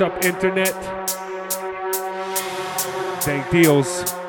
212. What's up, Internet? Dank deals.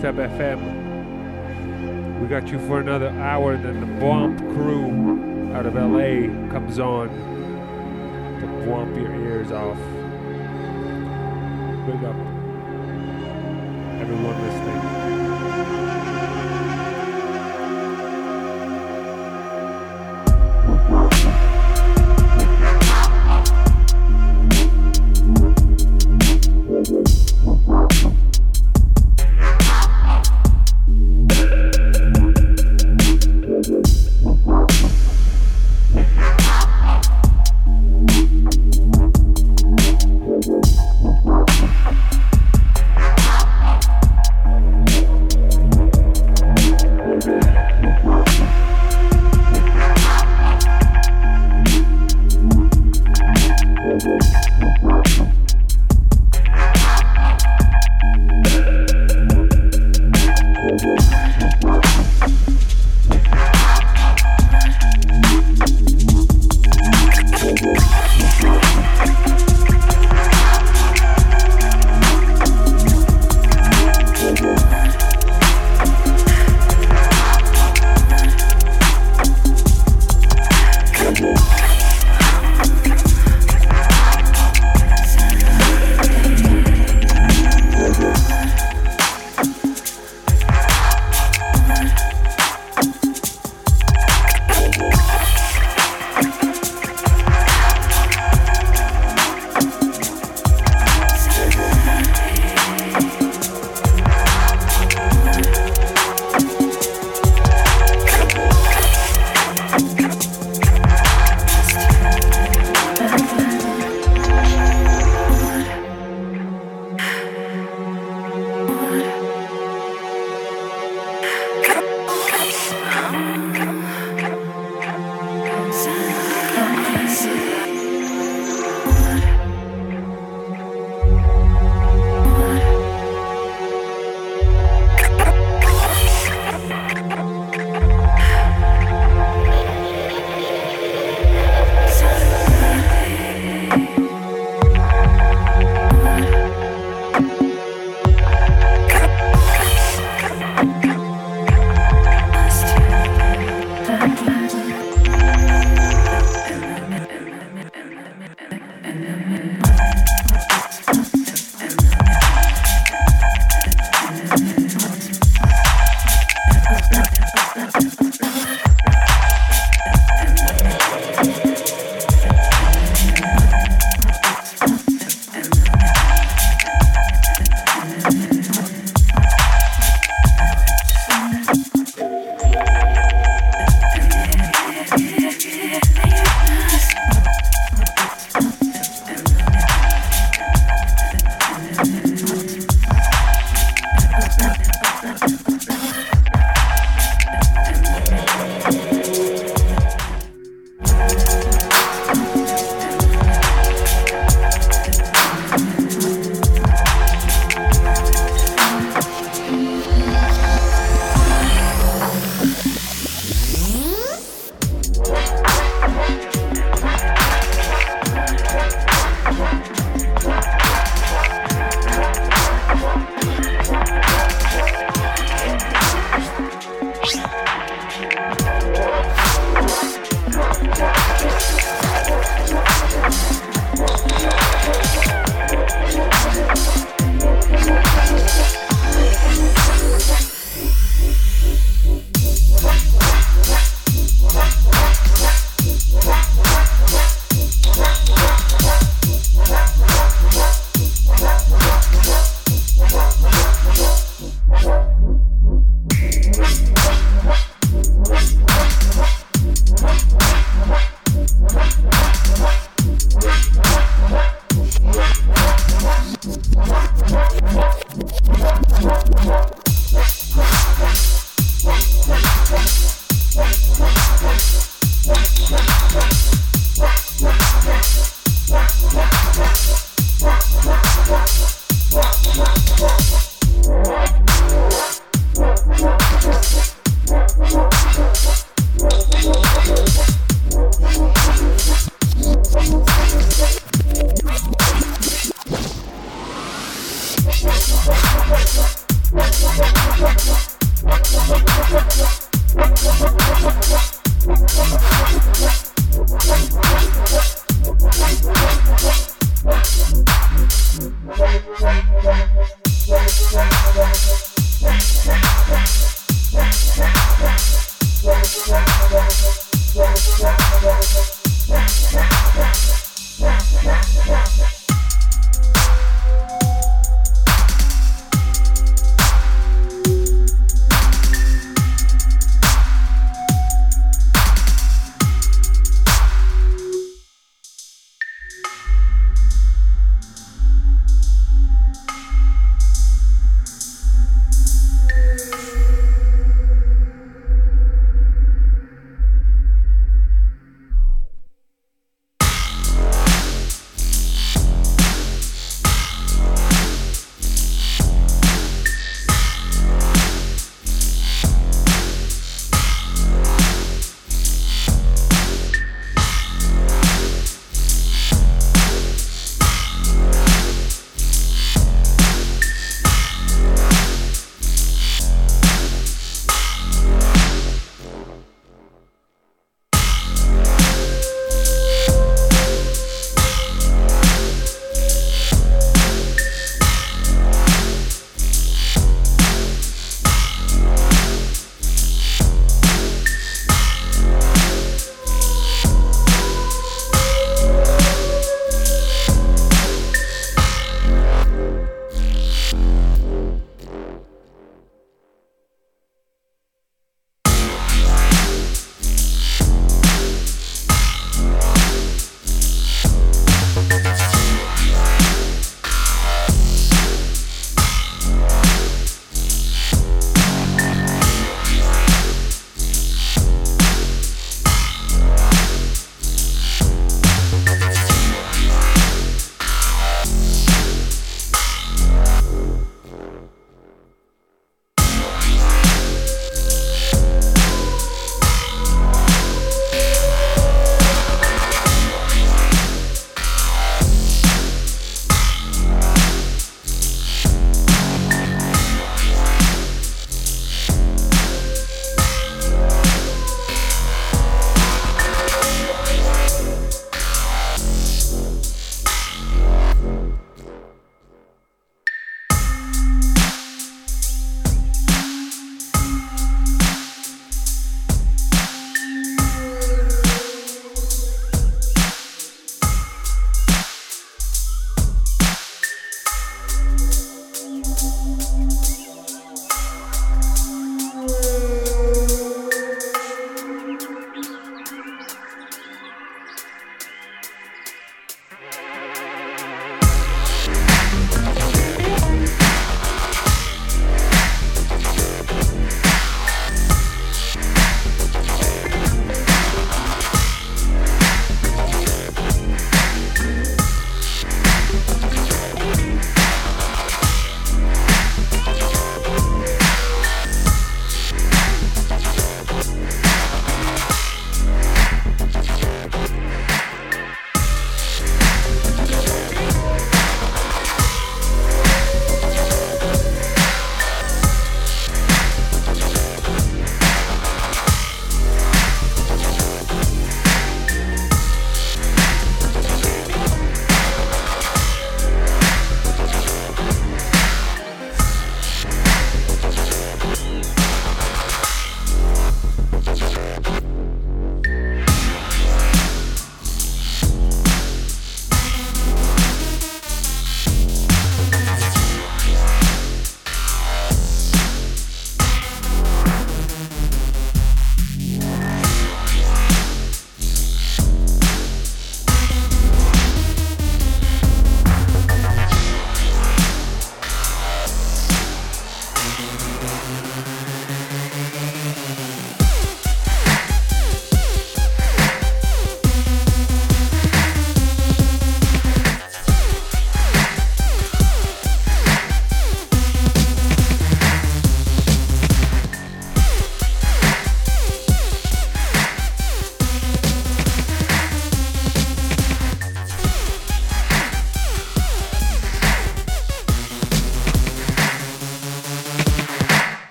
Deals,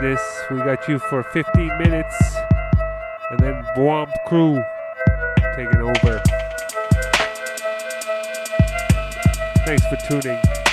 Business. We got you for 15 minutes. And then Bwomp Crew taking over. Thanks for tuning.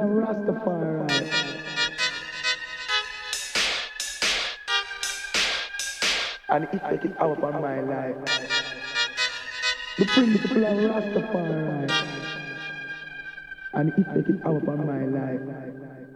I'm Rastafari. And it take it out of my life. The principle of Rastafari. And it take it out of my life.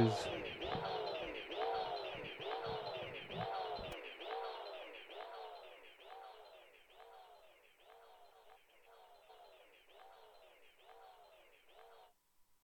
Note,